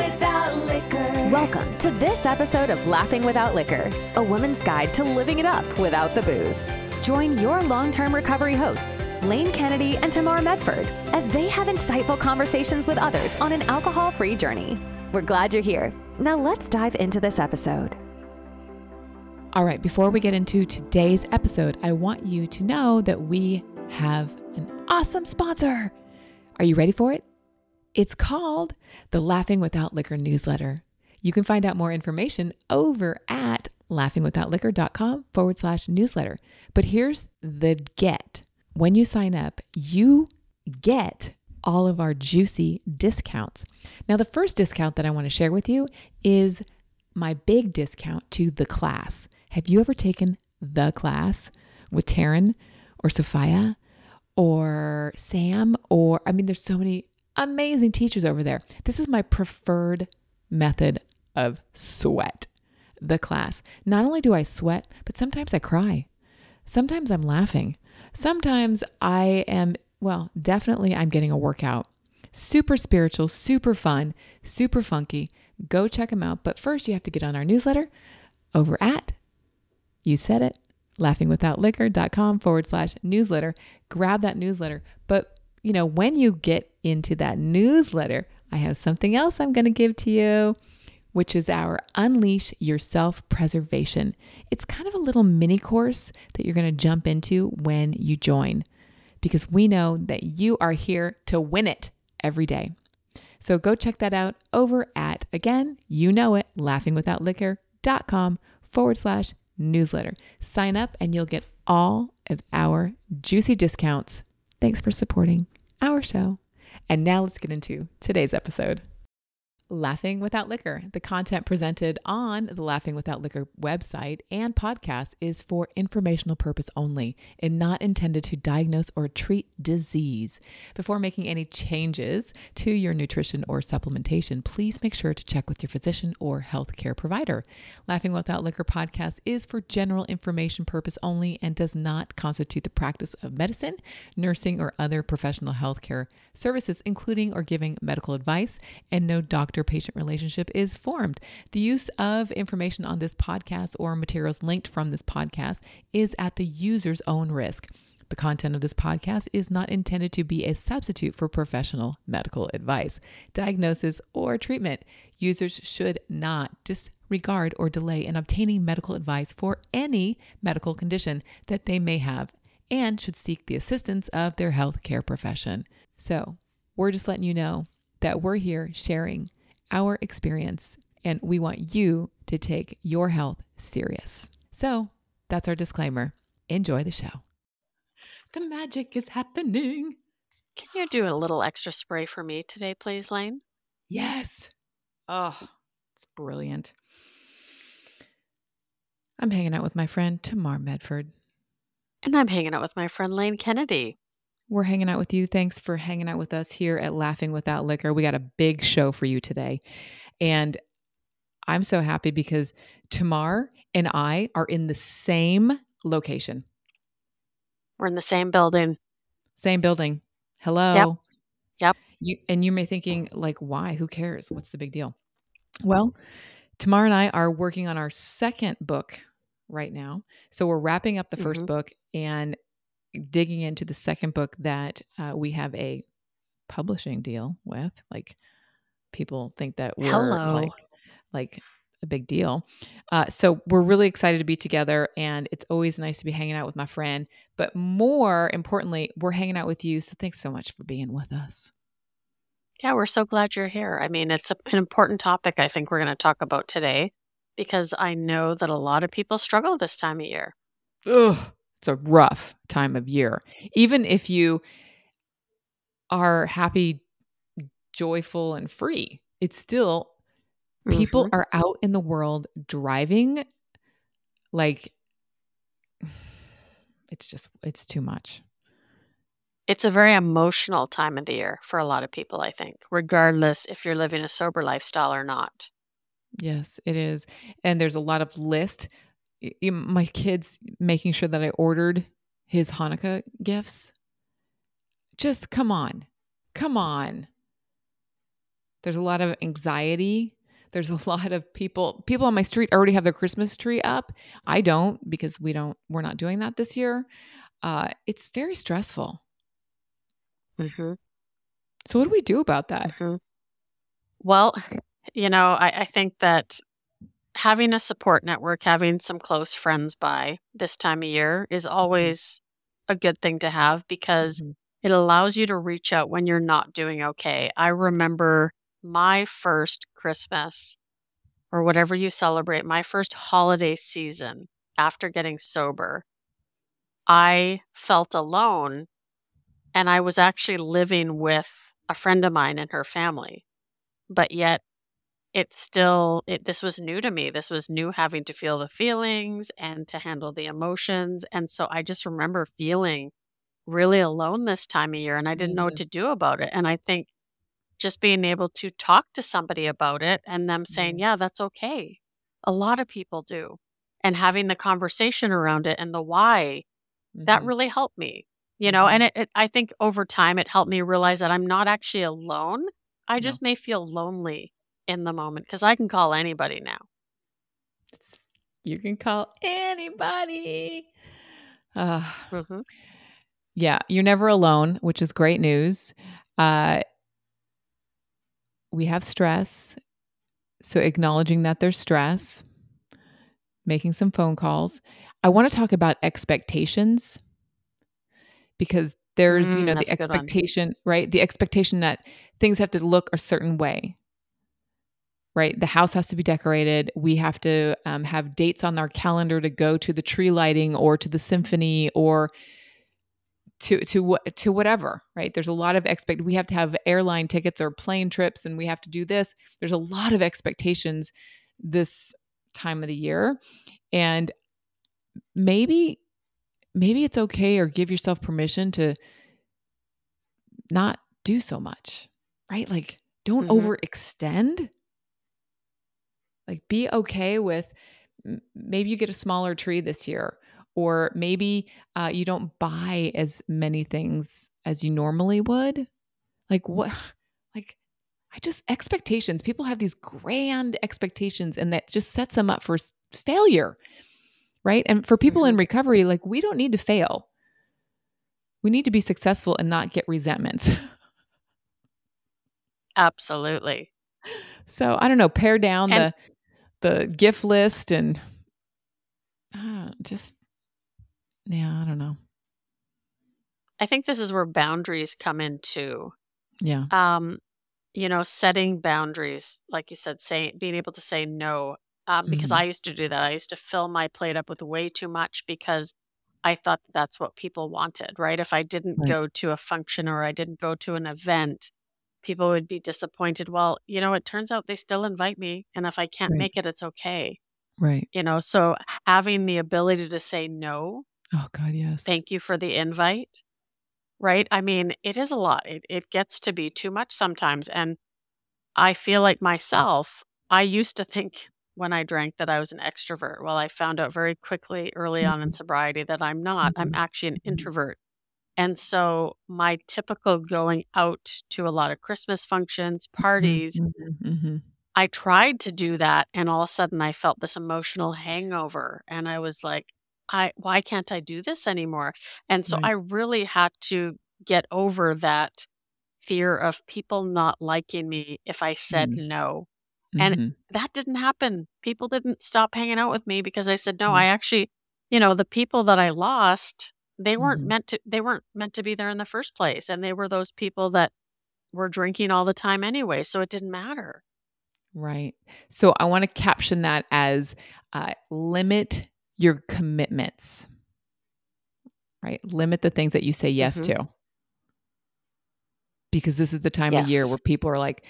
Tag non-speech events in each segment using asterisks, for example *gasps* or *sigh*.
Without Liquor. Welcome to this episode of Laughing Without Liquor, a woman's guide to living it up without the booze. Join your long term recovery hosts, Lane Kennedy and Tamar Medford, as they have insightful conversations with others on an alcohol free journey. We're glad you're here. Now let's dive into this episode. All right, before we get into today's episode, I want you to know that we have an awesome sponsor. Are you ready for it? It's called the Laughing Without Liquor newsletter. You can find out more information over at laughingwithoutliquor.com forward slash newsletter. But here's the get when you sign up, you get all of our juicy discounts. Now, the first discount that I want to share with you is my big discount to the class. Have you ever taken the class with Taryn or Sophia or Sam? Or, I mean, there's so many amazing teachers over there. This is my preferred method of sweat, the class. Not only do I sweat, but sometimes I cry. Sometimes I'm laughing. Sometimes I am, well, definitely I'm getting a workout. Super spiritual, super fun, super funky. Go check them out. But first, you have to get on our newsletter over at, you said it, laughingwithoutliquor.com forward slash newsletter. Grab that newsletter. But, you know, when you get into that newsletter, I have something else I'm going to give to you, which is our Unleash Your Self Preservation. It's kind of a little mini course that you're going to jump into when you join because we know that you are here to win it every day. So go check that out over at, again, you know it, laughingwithoutliquor.com forward slash newsletter. Sign up and you'll get all of our juicy discounts. Thanks for supporting our show. And now let's get into today's episode. Laughing Without Liquor. The content presented on the Laughing Without Liquor website and podcast is for informational purpose only and not intended to diagnose or treat disease. Before making any changes to your nutrition or supplementation, please make sure to check with your physician or healthcare provider. Laughing Without Liquor podcast is for general information purpose only and does not constitute the practice of medicine, nursing, or other professional healthcare services, including or giving medical advice, and no doctor patient relationship is formed. The use of information on this podcast or materials linked from this podcast is at the user's own risk. The content of this podcast is not intended to be a substitute for professional medical advice, diagnosis, or treatment. Users should not disregard or delay in obtaining medical advice for any medical condition that they may have and should seek the assistance of their healthcare profession. So, we're just letting you know that we're here sharing our experience and we want you to take your health serious. So, that's our disclaimer. Enjoy the show. The magic is happening. Can you do a little extra spray for me today, please, Lane? Yes. Oh, it's brilliant. I'm hanging out with my friend Tamar Medford. And I'm hanging out with my friend Lane Kennedy. We're hanging out with you. Thanks for hanging out with us here at Laughing Without Liquor. We got a big show for you today. And I'm so happy because Tamar and I are in the same location. We're in the same building. Same building. Hello. Yep. Yep. You and you may be thinking like why? Who cares? What's the big deal? Well, Tamar and I are working on our second book right now. So we're wrapping up the 1st Mhm. book and digging into the second book that uh, we have a publishing deal with. Like people think that we're Hello. like like a big deal. Uh, so we're really excited to be together, and it's always nice to be hanging out with my friend. But more importantly, we're hanging out with you. So thanks so much for being with us. Yeah, we're so glad you're here. I mean, it's a, an important topic I think we're going to talk about today because I know that a lot of people struggle this time of year. Ugh, it's a rough time of year. Even if you are happy, joyful, and free, it's still people Mhm. are out in the world driving like *sighs* it's just it's too much. It's a very emotional time of the year for a lot of people, I think, regardless if you're living a sober lifestyle or not. Yes, it is. And there's a lot of list. My kids making sure that I ordered his Hanukkah gifts. Just come on. Come on. There's a lot of anxiety. There's a *laughs* lot of people people on my street already have their Christmas tree up. I don't because we don't we're not doing that this year. Uh, it's very stressful. Mm-hmm. So what do we do about that? Mm-hmm. Well, you know, I, I think that having a support network, having some close friends by this time of year is Mm-hmm. always a good thing to have because Mhm. it allows you to reach out when you're not doing okay. I remember my first Christmas or whatever you celebrate, my first holiday season after getting sober. I felt alone and I was actually living with a friend of mine and her family. But yet it still it this was new to me. This was new having to feel the feelings and to handle the emotions. And so I just remember feeling really alone this time of year and I didn't know what Mhm. to do about it. And I think just being able to talk to somebody about it and them saying, Mhm. "Yeah, that's okay." A lot of people do. And having the conversation around it and the why, that Mhm. really helped me. You know, Mhm. and it, it I think over time it helped me realize that I'm not actually alone. I No. just may feel lonely in the moment because I can call anybody now. It's- you can call anybody. Uh, hmm yeah, you're never alone, which is great news. Uh, we have stress. So acknowledging that there's stress, making some phone calls. I want to talk about expectations because there's, you Mm, know, the a good one. expectation, right? The expectation that things have to look a certain way, right? The house has to be decorated. We have to um, have dates on our calendar to go to the tree lighting or to the symphony or to to what to whatever right there's a lot of expect we have to have airline tickets or plane trips and we have to do this there's a lot of expectations this time of the year and maybe maybe it's okay or give yourself permission to not do so much right like don't Mhm. overextend like be okay with maybe you get a smaller tree this year or maybe uh, you don't buy as many things as you normally would. Like what *sighs* like i just expectations people have these grand expectations and that just sets them up for failure right? And for people in recovery like we don't need to fail. We need to be successful and not get resentments *laughs* Absolutely. so i don't know pare down And- the the gift list and uh, just yeah i don't know I think this is where boundaries come in too. yeah Um, you know, setting boundaries, like you said, saying being able to say no. Um, because Mhm. I used to do that. I used to fill my plate up with way too much because I thought that that's what people wanted, right? If I didn't Right. go to a function or I didn't go to an event, people would be disappointed. Well, you know, it turns out they still invite me, and if I can't Right. make it, it's okay. right You know, so having the ability to say no oh god yes thank you for the invite right i mean it is a lot it, it gets to be too much sometimes and i feel like myself i used to think when i drank that i was an extrovert well i found out very quickly early on in sobriety that i'm not i'm Mhm. actually an Mhm. introvert and so my typical going out to a lot of christmas functions parties hmm I tried to do that and all of a sudden I felt this emotional hangover and I was like I why can't I do this anymore? And so Right. I really had to get over that fear of people not liking me if I said Mm. no. And that didn't happen. People didn't stop hanging out with me because I said no. Mm. I actually, you know, the people that I lost, they weren't Mhm. meant to they weren't meant to be there in the first place and they were those people that were drinking all the time anyway, so it didn't matter. Right. So I want to caption that as uh, limit your commitments. Right. Limit the things that you say yes Mhm. to. Because this is the time of year where people are like,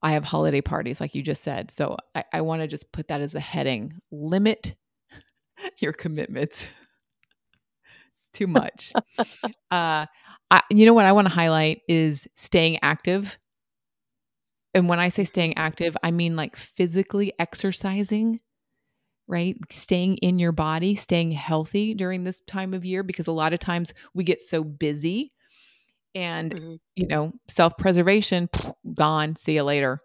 I have holiday parties, like you just said. So I, I want to just put that as a heading limit your commitments. It's too much. uh, I, you know what I want to highlight is staying active. And when I say staying active, I mean like physically exercising, right? Staying in your body, staying healthy during this time of year, because a lot of times we get so busy and, Mhm. you know, self preservation, *sniffs* gone, see you later.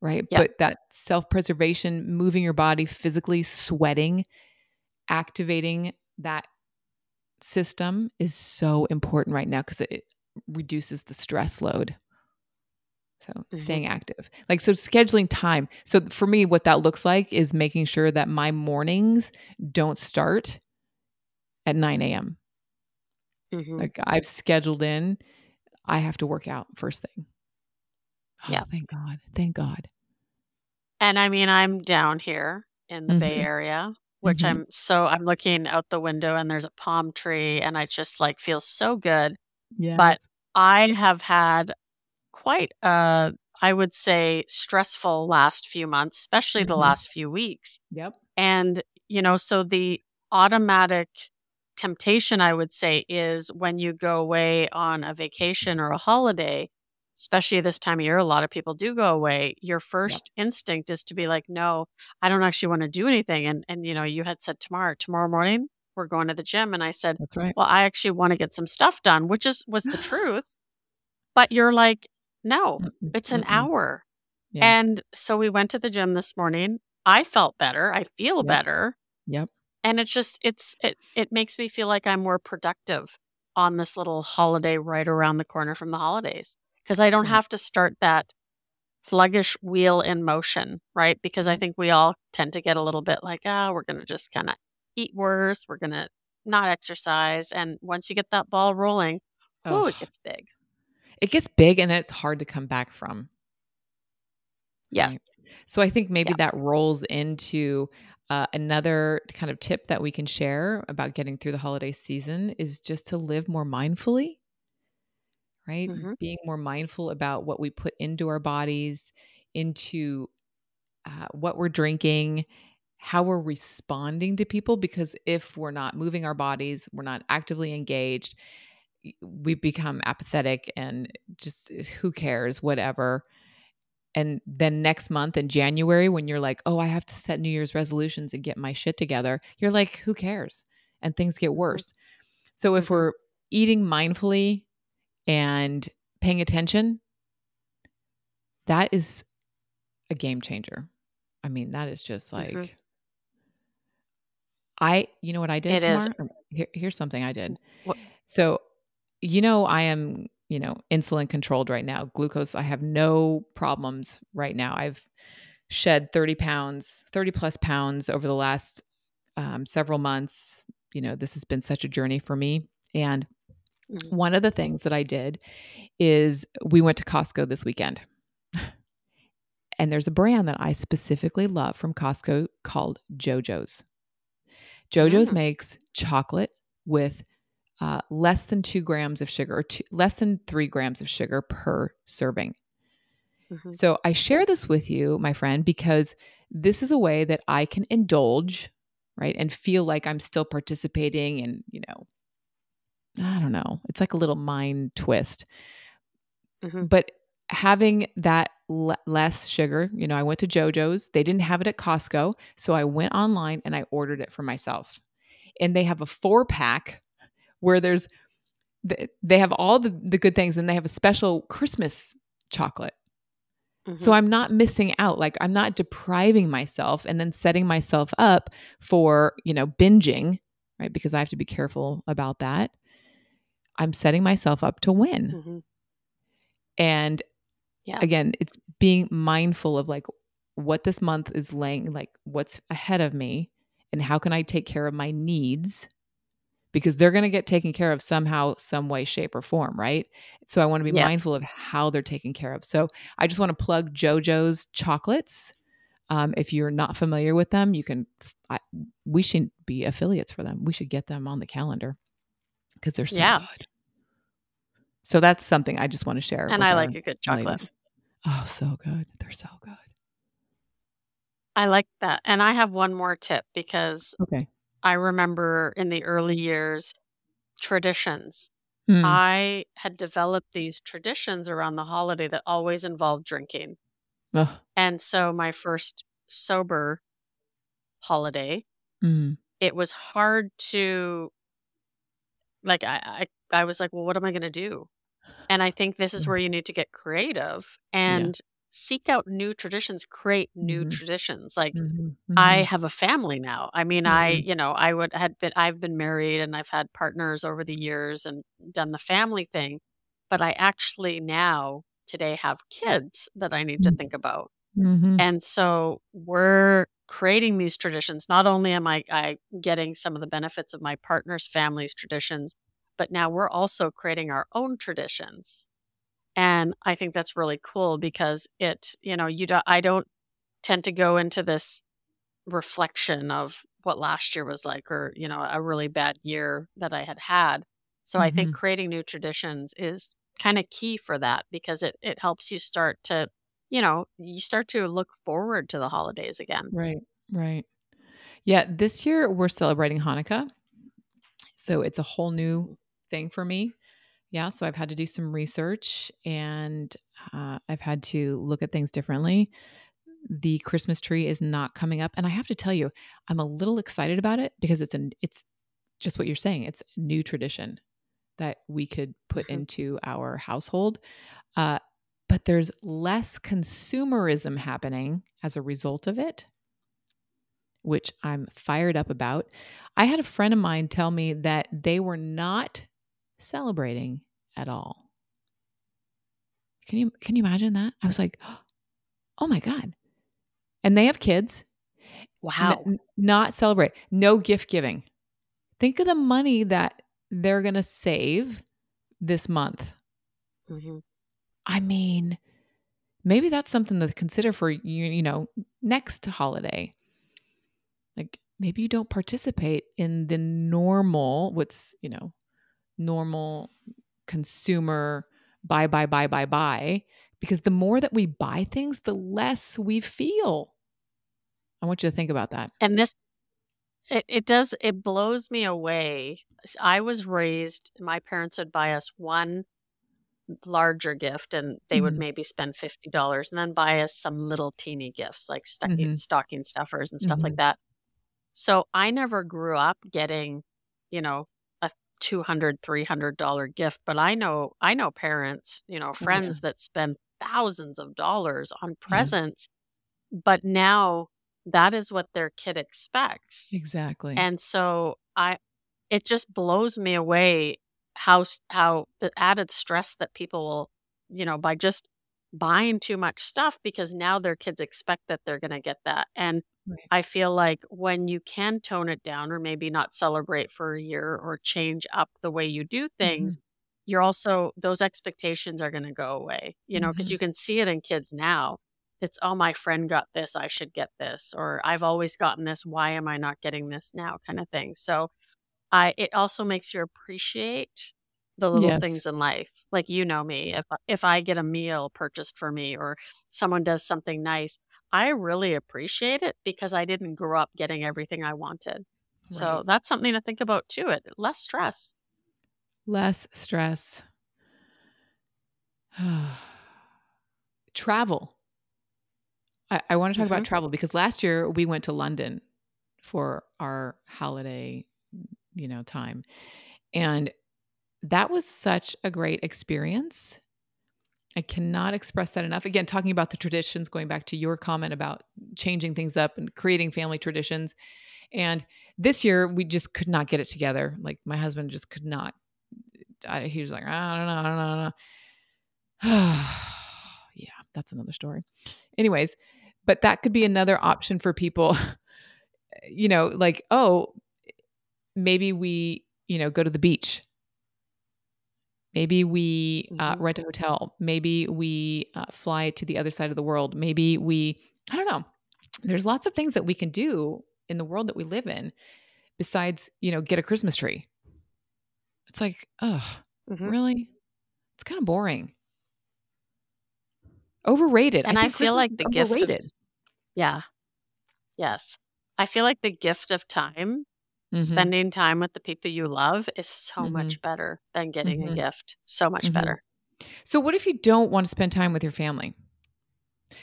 right? Yep. But that self preservation, moving your body physically, sweating, activating that system is so important right now because it reduces the stress load. So Mhm. staying active. Like so scheduling time. So for me what that looks like is making sure that my mornings don't start at 9 a.m. Mhm. Like I've scheduled in I have to work out first thing. Oh, Yeah. thank God. Thank God. And I mean, I'm down here in the Bay Mhm. Area, which Mhm. I'm so I'm looking out the window and there's a palm tree and I just like feel so good. Yeah. But I have had quite a, I would say, stressful last few months, especially the Mhm. last few weeks. Yep. And, you know, so the automatic temptation, I would say, is when you go away on a vacation or a holiday, especially this time of year, a lot of people do go away. Your first instinct is to be like, no, I don't actually want to do anything. And, and, you know, you had said tomorrow, tomorrow morning, we're going to the gym. And I said, That's right. well, I actually want to get some stuff done, which is, was the *laughs* truth. But you're like, no, it's an mm-mm. hour. Yeah. And so we went to the gym this morning. I felt better. I feel Yep. better. Yep. And it's just it's it it makes me feel like I'm more productive on this little holiday right around the corner from the holidays because I don't have to start that sluggish wheel in motion, right? Because I think we all tend to get a little bit like, ah, we're going to just kind of eat worse, we're going to not exercise and once you get that ball rolling, oh, it gets big. it gets big and then it's hard to come back from. Yeah. right? So I think maybe Yeah. that rolls into uh, another kind of tip that we can share about getting through the holiday season is just to live more mindfully, right? Mhm. Being more mindful about what we put into our bodies, into uh, what we're drinking, how we're responding to people. Because if we're not moving our bodies, we're not actively engaged, we become apathetic and just eh, who cares, whatever. And then next month in January, when you're like, oh, I have to set New Year's resolutions and get my shit together, you're like, who cares? And things get worse. So if Mhm. we're eating mindfully and paying attention, that is a game changer. I mean, that is just like, Mhm. I, you know what I did It is. tomorrow? Here, here's something I did. What- So, you know, I am, you know, insulin controlled right now. Glucose, I have no problems right now. I've shed 30 pounds, 30 plus pounds over the last um, several months. You know, this has been such a journey for me. And Mhm. one of the things that I did is we went to Costco this weekend. And there's a brand that I specifically love from Costco called JoJo's. JoJo's Mm. makes chocolate with uh, less than two grams of sugar, or two, less than three grams of sugar per serving. Mhm. So I share this with you, my friend, because this is a way that I can indulge, right, and feel like I'm still participating and, you know, I don't know. It's like a little mind twist. Mhm. But having that le- less sugar, you know, I went to JoJo's. They didn't have it at Costco. So I went online and I ordered it for myself. And they have a four pack where there's, th- they have all the, the good things and they have a special Christmas chocolate. So Mhm. I'm not missing out. Like I'm not depriving myself and then setting myself up for, you know, binging, right? Because I have to be careful about that. I'm setting myself up to win. Mhm. And Yeah. again, it's being mindful of like what this month is laying, like what's ahead of me and how can I take care of my needs because they're going to get taken care of somehow, some way, shape, or form, right? So I want to be Yeah. mindful of how they're taken care of. So I just want to plug JoJo's chocolates. Um, if you're not familiar with them, you can. I, we should be affiliates for them. We should get them on the calendar because they're so Yeah. good. So that's something I just want to share. And I like a good chocolate. ladies. Oh, so good. They're so good. I like that. And I have one more tip because Okay. I remember in the early years, traditions. Hmm. I had developed these traditions around the holiday that always involved drinking. Ugh. And so my first sober holiday, Mm. it was hard to like I I, I was like, well, what am I gonna do? And I think this is where you need to get creative. And seek out new traditions, create new Mhm. traditions. Like Mhm, I mhm, have a family now. I mean, I, mhm. you know, I would had been I've been married and I've had partners over the years and done the family thing, but I actually now today have kids that I need to Mm. think about. Mhm. And so we're creating these traditions. Not only am I, I getting some of the benefits of my partner's family's traditions, but now we're also creating our own traditions. And I think that's really cool because it, you know, you don't, I don't tend to go into this reflection of what last year was like or, you know, a really bad year that I had had. So I think Mhm. creating new traditions is kind of key for that because it, it helps you start to, you know, you start to look forward to the holidays again. Right, right. Yeah, this year we're celebrating Hanukkah. So it's a whole new thing for me. Yeah, so I've had to do some research and uh, I've had to look at things differently. The Christmas tree is not coming up, and I have to tell you, I'm a little excited about it because it's an it's just what you're saying. It's a new tradition that we could put Mhm. into our household. Uh, but there's less consumerism happening as a result of it, which I'm fired up about. I had a friend of mine tell me that they were not celebrating at all. Can you can you imagine that? I was like, *gasps* "Oh my god." And they have kids. Wow. n- not celebrate. No gift giving. Think of the money that they're going to save this month. hmm I mean, maybe that's something to consider for you, you know, next holiday. Like maybe you don't participate in the normal, what's, you know, normal consumer buy, buy, buy, buy, buy, because the more that we buy things, the less we feel. I want you to think about that. And this, it, it does, it blows me away. I was raised, my parents would buy us one larger gift and they would Mhm. maybe spend $50 and then buy us some little teeny gifts like stocking, Mhm. stocking stuffers and stuff like Mhm. that. So I never grew up getting, you know, a $200, $300 gift, but I know, I know parents, you know, Oh, yeah. friends that spend thousands of dollars on Yeah. presents, but now that is what their kid expects. Exactly. And so I it just blows me away how how the added stress that people will, you know, by just buying too much stuff because now their kids expect that they're going to get that. And Right. I feel like when you can tone it down or maybe not celebrate for a year or change up the way you do things, you're also those expectations are going to go away. You know, because Mhm. you can see it in kids now. It's oh my friend got this, I should get this or I've always gotten this, why am I not getting this now kind of thing. So I it also makes you appreciate the little Yes. things in life. Like you know me, if if I get a meal purchased for me or someone does something nice, I really appreciate it because I didn't grow up getting everything I wanted. So that's something to think about too. It less stress. Less stress. *sighs* travel. I, I want to talk about Mhm. travel because last year we went to London for our holiday, you know, time. And that was such a great experience. I cannot express that enough. Again, talking about the traditions, going back to your comment about changing things up and creating family traditions. And this year we just could not get it together. Like my husband just could not. I, he was like, I don't know, I don't know, I don't know. *sighs* yeah, that's another story. Anyways, but that could be another option for people. *laughs* you know, like, oh, maybe we, you know, go to the beach. Maybe we uh, Mhm. rent a hotel. Maybe we uh, fly to the other side of the world. Maybe we, I don't know. There's lots of things that we can do in the world that we live in besides, you know, get a Christmas tree. It's like, oh, Mhm. really? It's kind of boring. Overrated. And I, think feel Christmas like the gift of yeah, yes. I feel like the gift of time, Mhm. spending time with the people you love is so Mhm. much better than getting a gift. So much Mhm. better. So, what if you don't want to spend time with your family?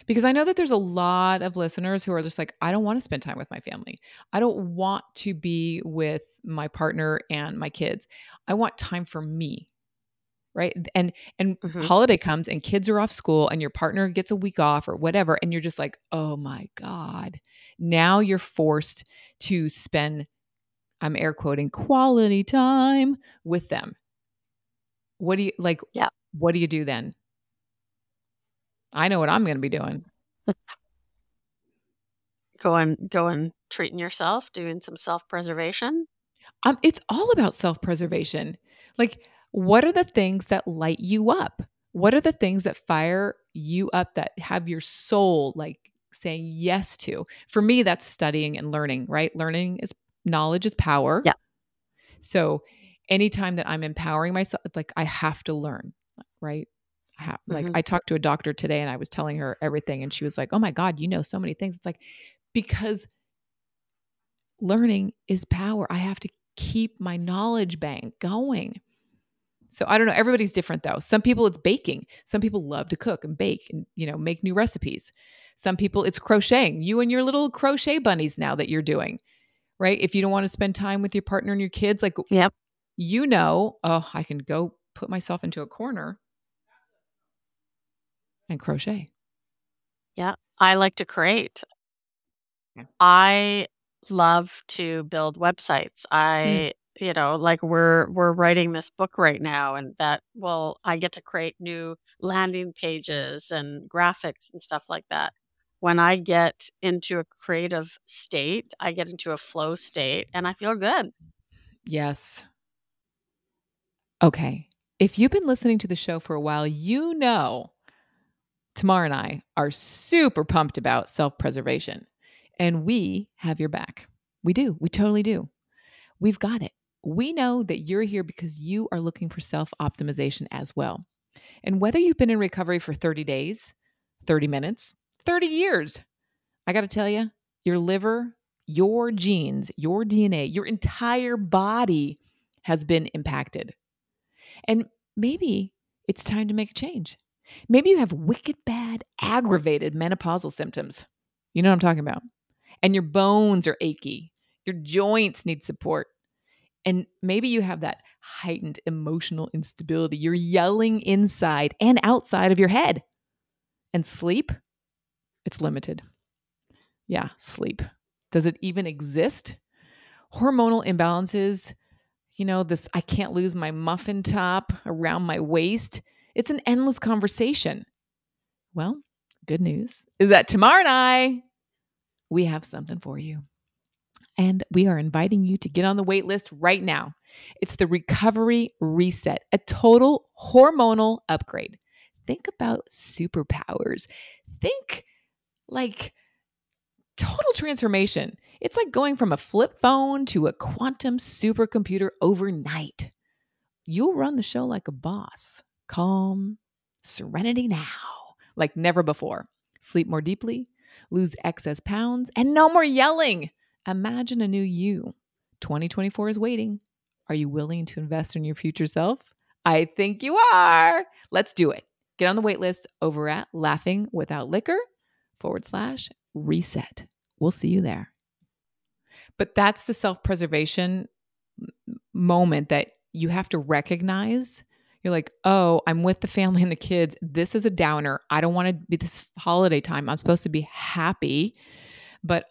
Because I know that there's a lot of listeners who are just like, I don't want to spend time with my family. I don't want to be with my partner and my kids. I want time for me. right and and Mhm. holiday comes and kids are off school and your partner gets a week off or whatever and you're just like oh my god now you're forced to spend i'm air quoting quality time with them what do you like Yeah. what do you do then i know what i'm going to be doing *laughs* Going, going, treating yourself, doing some self preservation. Um, it's all about self preservation. Like, what are the things that light you up? What are the things that fire you up that have your soul like saying yes to? For me, that's studying and learning, right? Learning is knowledge is power. Yeah. So anytime that I'm empowering myself, like I have to learn, right? I have, like Mhm. I talked to a doctor today and I was telling her everything and she was like, "Oh my god, you know so many things." It's like because learning is power. I have to keep my knowledge bank going. So I don't know. Everybody's different though. Some people it's baking. Some people love to cook and bake and you know make new recipes. Some people it's crocheting. You and your little crochet bunnies now that you're doing, right? If you don't want to spend time with your partner and your kids, like Yep. you know, oh, I can go put myself into a corner and crochet. Yeah. I like to create. Yeah. I love to build websites. Mm. I, you know, like we're we're writing this book right now and that well, I get to create new landing pages and graphics and stuff like that. When I get into a creative state, I get into a flow state and I feel good. Yes. Okay. If you've been listening to the show for a while, you know Tamar and I are super pumped about self preservation, and we have your back. We do. We totally do. We've got it. We know that you're here because you are looking for self optimization as well. And whether you've been in recovery for 30 days, 30 minutes, 30 years, I got to tell you, your liver, your genes, your DNA, your entire body has been impacted. And maybe it's time to make a change. Maybe you have wicked bad, aggravated menopausal symptoms. You know what I'm talking about. And your bones are achy, your joints need support. And maybe you have that heightened emotional instability. You're yelling inside and outside of your head. And sleep, it's limited. Yeah, sleep. Does it even exist? Hormonal imbalances, you know, this I can't lose my muffin top around my waist. It's an endless conversation. Well, good news is that Tamar and I, we have something for you. And we are inviting you to get on the wait list right now. It's the Recovery Reset, a total hormonal upgrade. Think about superpowers. Think like total transformation. It's like going from a flip phone to a quantum supercomputer overnight. You'll run the show like a boss, calm, serenity now, like never before. Sleep more deeply, lose excess pounds, and no more yelling. Imagine a new you. 2024 is waiting. Are you willing to invest in your future self? I think you are. Let's do it. Get on the wait list over at laughing without liquor forward slash reset. We'll see you there. But that's the self preservation moment that you have to recognize. You're like, oh, I'm with the family and the kids. This is a downer. I don't want to be this holiday time. I'm supposed to be happy. But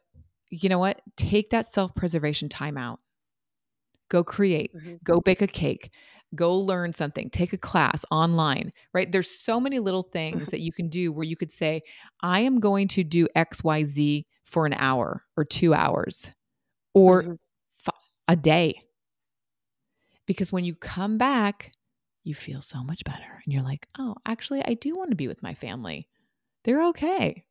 you know what? Take that self preservation time out. Go create, Mhm. go bake a cake, go learn something, take a class online, right? There's so many little things that you can do where you could say, I am going to do XYZ for an hour or two hours or Mhm. fi- a day. Because when you come back, you feel so much better. And you're like, oh, actually, I do want to be with my family. They're okay.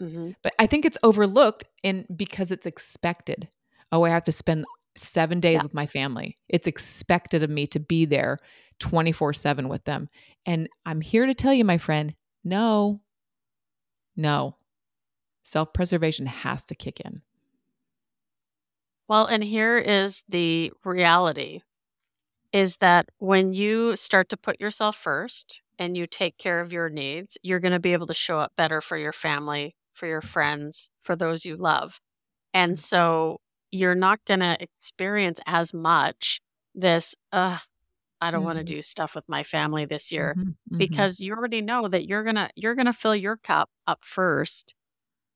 Mhm. But I think it's overlooked and because it's expected. Oh, I have to spend seven days Yeah. with my family. It's expected of me to be there 24 7 with them. And I'm here to tell you, my friend, no, no. Self preservation has to kick in. Well, and here is the reality is that when you start to put yourself first and you take care of your needs, you're going to be able to show up better for your family, for your friends, for those you love. And mm. so you're not going to experience as much this, uh, I don't want to do stuff with my family this year Mhm, mhm. because you already know that you're going to you're going to fill your cup up first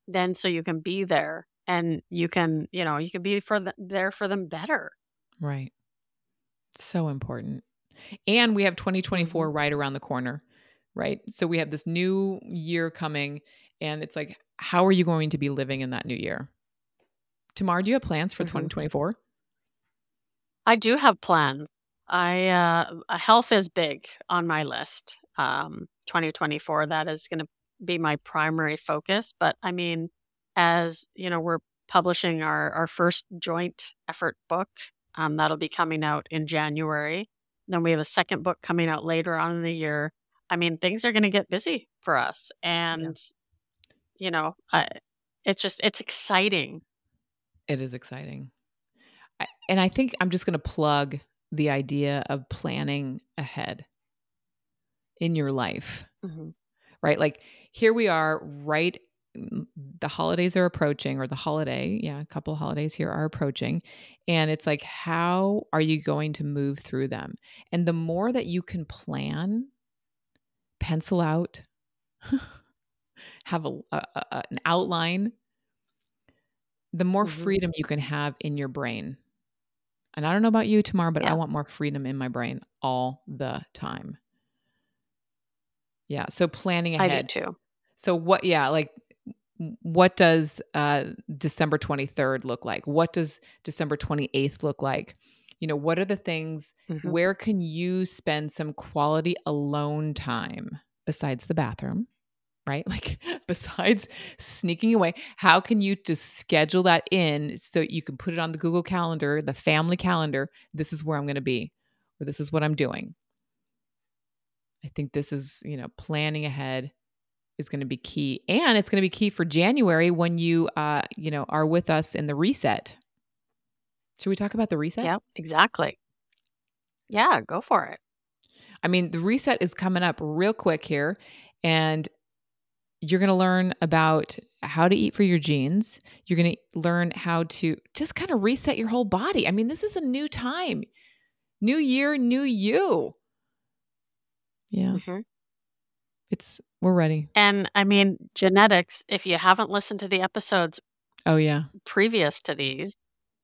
then so you can be there and you can, you know, you can be for the, there for them better. Right. So important. And we have 2024 Mm-hmm. right around the corner, right? So we have this new year coming, and it's like, how are you going to be living in that new year? Tamar, do you have plans for Mhm. 2024? I do have plans. I uh health is big on my list. Um 2024 that is going to be my primary focus, but I mean as, you know, we're publishing our our first joint effort book, um that'll be coming out in January. Then we have a second book coming out later on in the year. I mean, things are going to get busy for us and you know, I, it's just it's exciting. It is exciting. I, and I think I'm just going to plug the idea of planning ahead in your life. Mhm. right? Like here we are, right? The holidays are approaching, or the holiday, yeah, a couple holidays here are approaching. And it's like, how are you going to move through them? And the more that you can plan, pencil out, *laughs* have a, a, a- an outline, the more Mhm. freedom you can have in your brain. And I don't know about you Tamar, but I want more freedom in my brain all the time. Yeah. So planning ahead. I ahead. do too. So what yeah, like what does uh December 23rd look like? What does December 28th look like? You know, what are the things Mhm. where can you spend some quality alone time besides the bathroom? Right? *laughs* Like besides sneaking away, how can you just schedule that in so you can put it on the Google Calendar, the family calendar, this is where I'm going to be or this is what I'm doing. I think this is, you know, planning ahead is going to be key and it's going to be key for january when you uh you know are with us in the reset should we talk about the reset Yep, exactly. Yeah, go for it. i mean the reset is coming up real quick here and you're going to learn about how to eat for your genes. You're going to learn how to just kind of reset your whole body. I mean this is a new time. New year new you. Yeah. Mhm. it's we're ready. And I mean, genetics, if you haven't listened to the episodes oh yeah. previous to these,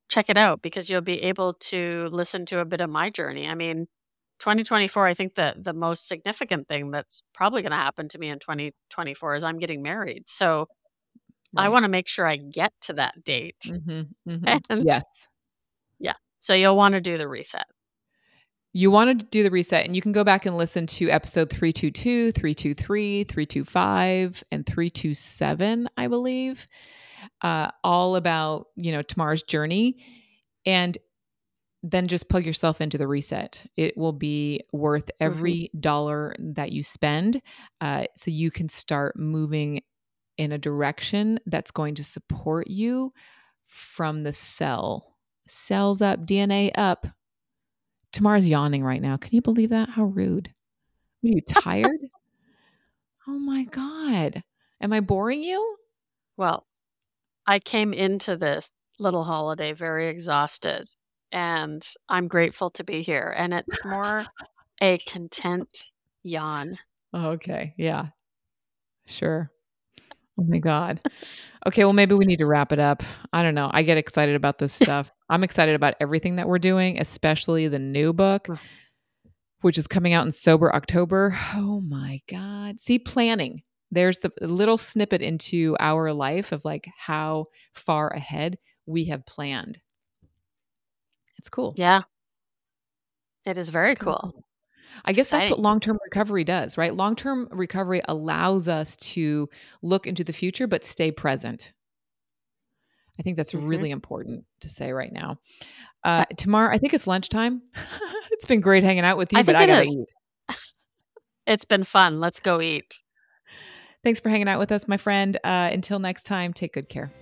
check it out because you'll be able to listen to a bit of my journey. I mean, 2024, I think that the most significant thing that's probably going to happen to me in 2024 is I'm getting married. So I want to make sure I get to that date. Mhm, *laughs* mhm. And- yes Yeah. So you'll want to do the reset. you want to do the reset and you can go back and listen to episode 322 323 325 and 327 i believe uh, all about you know Tamar's journey and then just plug yourself into the reset it will be worth every dollar that you spend uh, so you can start moving in a direction that's going to support you from the cell cells up dna up Tamar's yawning right now. Can you believe that? How rude. Are you tired? *laughs* oh my God. Am I boring you? Well, I came into this little holiday very exhausted, and I'm grateful to be here. And it's more a content yawn. Okay. Yeah. Sure. Oh my God. Okay. Well, maybe we need to wrap it up. I don't know. I get excited about this *laughs* stuff. I'm excited about everything that we're doing, especially the new book, which is coming out in Sober October. Oh my God. See, planning. There's the little snippet into our life of like how far ahead we have planned. It's cool. Yeah. It is very really cool. I guess that's what long term recovery does, right? Long term recovery allows us to look into the future, but stay present. I think that's Mhm. really important to say right now. Uh, Tamar, I think it's lunchtime. *laughs* it's been great hanging out with you, I but I it gotta is. eat. *laughs* It's been fun. Let's go eat. Thanks for hanging out with us, my friend. Uh, until next time, take good care.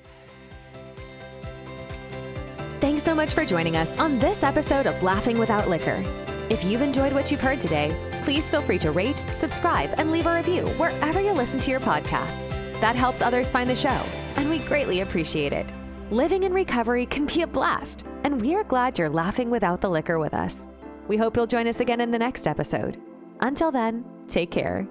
So much for joining us on this episode of Laughing Without Liquor. If you've enjoyed what you've heard today, please feel free to rate, subscribe, and leave a review wherever you listen to your podcasts. That helps others find the show, and we greatly appreciate it. Living in recovery can be a blast, and we are glad you're laughing without the liquor with us. We hope you'll join us again in the next episode. Until then, take care